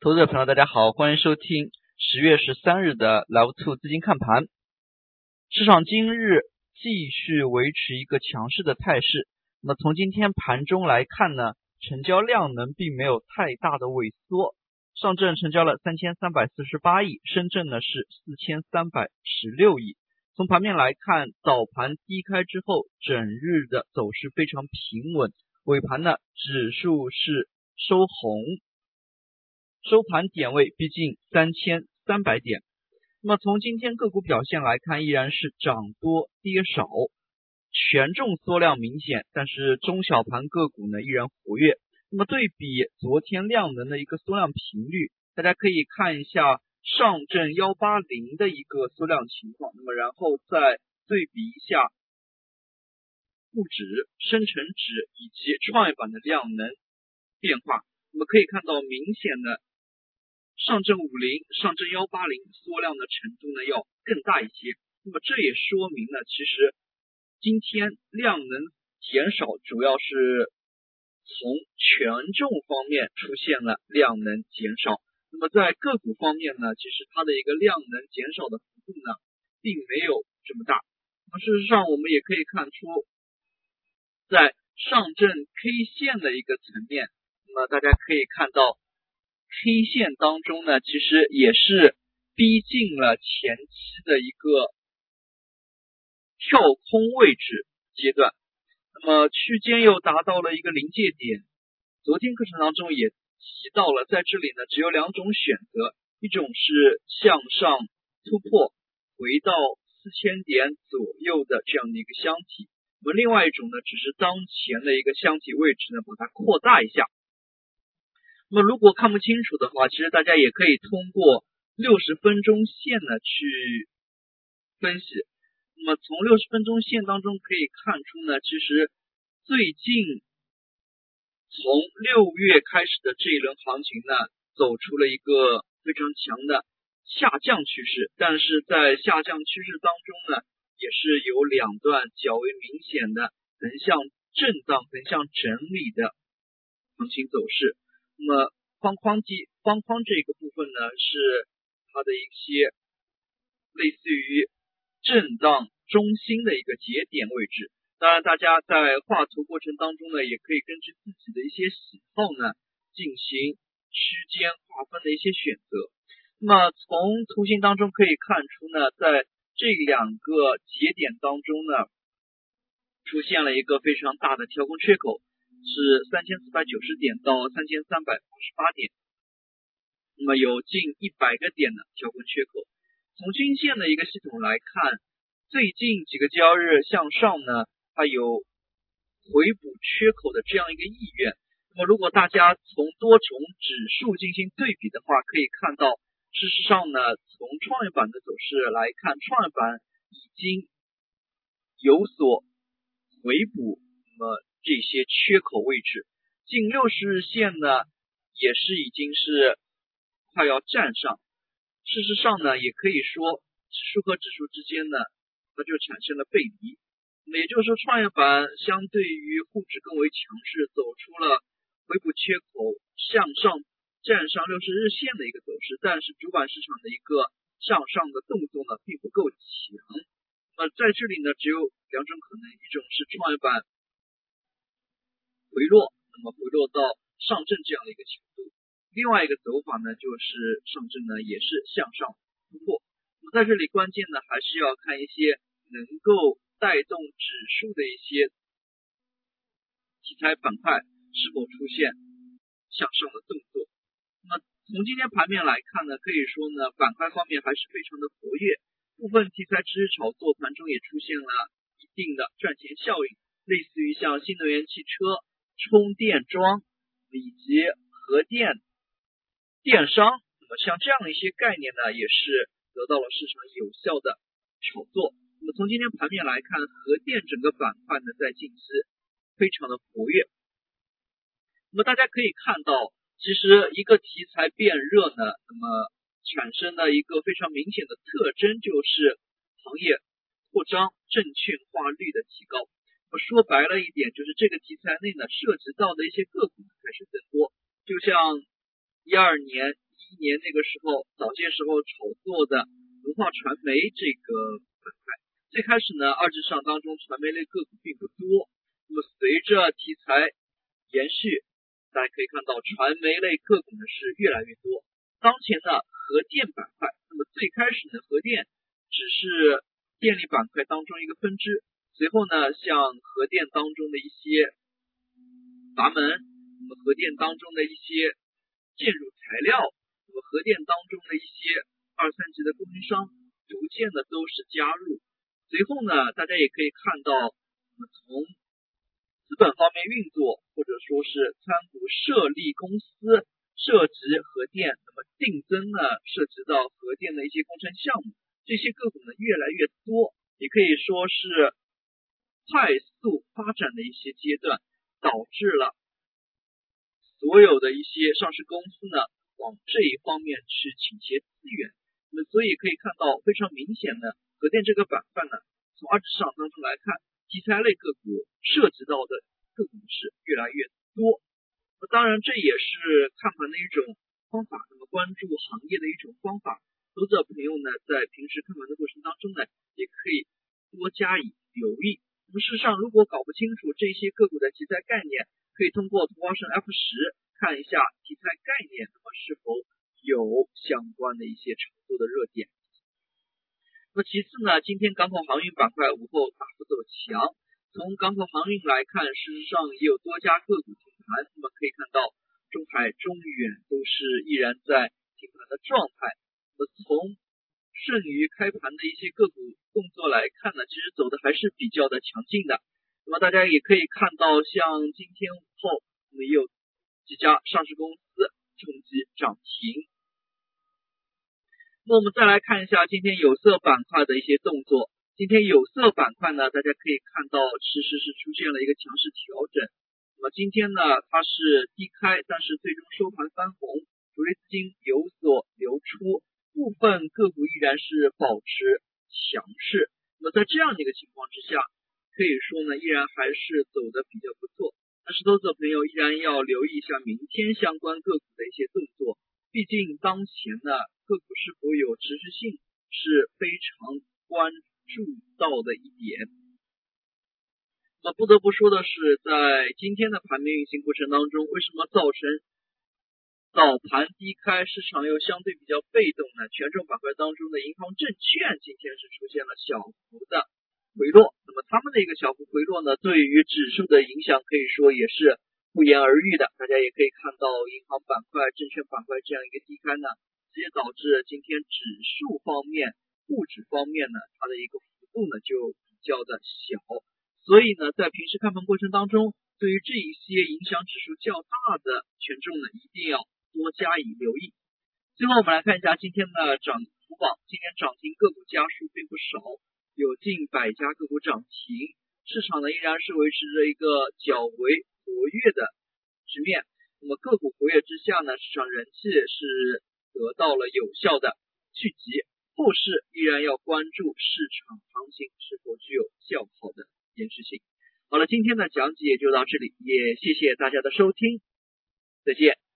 投资者朋友，大家好，欢迎收听十月十三日的 Live Two 资金看盘。市场今日继续维持一个强势的态势。那么从今天盘中来看呢，成交量能并没有太大的萎缩。上证成交了三千三百四十八亿，深圳呢是四千三百十六亿。从盘面来看，早盘低开之后，整日的走势非常平稳，尾盘呢指数是收红。收盘点位逼近三千三百点，那么从今天个股表现来看，依然是涨多跌少，权重缩量明显，但是中小盘个股呢依然活跃。那么对比昨天量能的一个缩量频率，大家可以看一下上证幺八零的一个缩量情况，那么然后再对比一下沪指、深成指以及创业板的量能变化，那么可以看到明显的。上证五零、上证幺八零缩量的程度呢要更大一些，那么这也说明了，其实今天量能减少，主要是从权重方面出现了量能减少。那么在个股方面呢，其实它的一个量能减少的幅度呢，并没有这么大。那么事实上，我们也可以看出，在上证 K 线的一个层面，那么大家可以看到。K 线当中呢，其实也是逼近了前期的一个跳空位置阶段，那么区间又达到了一个临界点。昨天课程当中也提到了，在这里呢，只有两种选择，一种是向上突破，回到四千点左右的这样的一个箱体，那么另外一种呢，只是当前的一个箱体位置呢，把它扩大一下。那么如果看不清楚的话，其实大家也可以通过六十分钟线呢去分析。那么从六十分钟线当中可以看出呢，其实最近从六月开始的这一轮行情呢，走出了一个非常强的下降趋势。但是在下降趋势当中呢，也是有两段较为明显的横向震荡、横向整理的行情走势。那么方框机方框这个部分呢，是它的一些类似于震荡中心的一个节点位置。当然，大家在画图过程当中呢，也可以根据自己的一些喜好呢，进行区间划分的一些选择。那么从图形当中可以看出呢，在这两个节点当中呢，出现了一个非常大的跳空缺口。是三千四百九十点到三千三百八十八点，那么有近一百个点的跳空缺口。从均线的一个系统来看，最近几个交易日向上呢，它有回补缺口的这样一个意愿。那么如果大家从多重指数进行对比的话，可以看到，事实上呢，从创业板的走势来看，创业板已经有所回补。那么这些缺口位置，近六十日线呢，也是已经是快要站上。事实上呢，也可以说指数和指数之间呢，它就产生了背离。那么也就是说，创业板相对于沪指更为强势，走出了回补缺口向上站上六十日线的一个走势。但是主板市场的一个向上的动作呢，并不够强。那在这里呢，只有两种可能，一种是创业板。回落，那么回落到上证这样的一个强度。另外一个走法呢，就是上证呢也是向上突破。那么在这里关键呢，还是要看一些能够带动指数的一些题材板块是否出现向上的动作。那么从今天盘面来看呢，可以说呢，板块方面还是非常的活跃，部分题材支持炒作，盘中也出现了一定的赚钱效应，类似于像新能源汽车。充电桩以及核电电商，那么像这样的一些概念呢，也是得到了市场有效的炒作。那么从今天盘面来看，核电整个板块呢，在近期非常的活跃。那么大家可以看到，其实一个题材变热呢，那么产生的一个非常明显的特征就是行业扩张、证券化率的提高。说白了一点，就是这个题材内呢，涉及到的一些个股开始增多，就像一二年、一年那个时候早些时候炒作的文化传媒这个板块。最开始呢，二级市场当中传媒类个股并不多，那么随着题材延续，大家可以看到传媒类个股呢是越来越多。当前呢，核电板块，那么最开始呢，核电只是电力板块当中一个分支，随后呢，像核电当中的一些阀门，那么核电当中的一些建筑材料，那么核电当中的一些二三级的供应商，逐渐的都是加入。随后呢，大家也可以看到，那么从资本方面运作，或者说是参股设立公司，涉及核电，那么定增呢，涉及到核电的一些工程项目，这些个股呢越来越多，也可以说是快速发展的一些阶段，导致了所有的一些上市公司呢往这一方面去倾斜资源。那么所以可以看到非常明显的。核电这个板块呢，从二级市场当中来看，题材类个股涉及到的个股是越来越多。那当然，这也是看盘的一种方法，那么关注行业的一种方法。投资者朋友呢，在平时看盘的过程当中呢，也可以多加以留意。事实上，如果搞不清楚这些个股的题材概念，可以通过同花顺 F 十看一下题材概念，那么是否有相关的一些炒作的热点。那么其次呢，今天港口航运板块午后大幅走强。从港口航运来看，事实上也有多家个股停盘。那么可以看到，中海、中远都是依然在停盘的状态。那么从剩余开盘的一些个股动作来看呢，其实走的还是比较的强劲的。那么大家也可以看到，像今天午后，我们也有几家上市公司冲击涨停。那我们再来看一下今天有色板块的一些动作。今天有色板块呢，大家可以看到其实是出现了一个强势调整。那么今天呢，它是低开，但是最终收盘翻红，主力资金有所流出，部分个股依然是保持强势。那么在这样的一个情况之下，可以说呢，依然还是走的比较不错。但是投资者朋友依然要留意一下明天相关个股的一些动作。毕竟当前呢，个股是否有持续性是非常关注到的一点。那不得不说的是，在今天的盘面运行过程当中，为什么造成早盘低开，市场又相对比较被动呢？权重板块当中的银行、证券今天是出现了小幅的回落。那么他们的一个小幅回落呢，对于指数的影响可以说也是。不言而喻的，大家也可以看到银行板块、证券板块这样一个低开呢，直接导致今天指数方面、沪指方面呢，它的一个幅度呢就比较的小。所以呢，在平时看盘过程当中，对于这一些影响指数较大的权重呢，一定要多加以留意。最后我们来看一下今天的涨幅榜，今天涨停个股家数并不少，有近百家个股涨停，市场呢依然是维持着一个较为。活跃的局面，那么个股活跃之下呢，市场人气是得到了有效的聚集，后市依然要关注市场行情是否具有较好的延续性。好了，今天的讲解就到这里，也谢谢大家的收听，再见。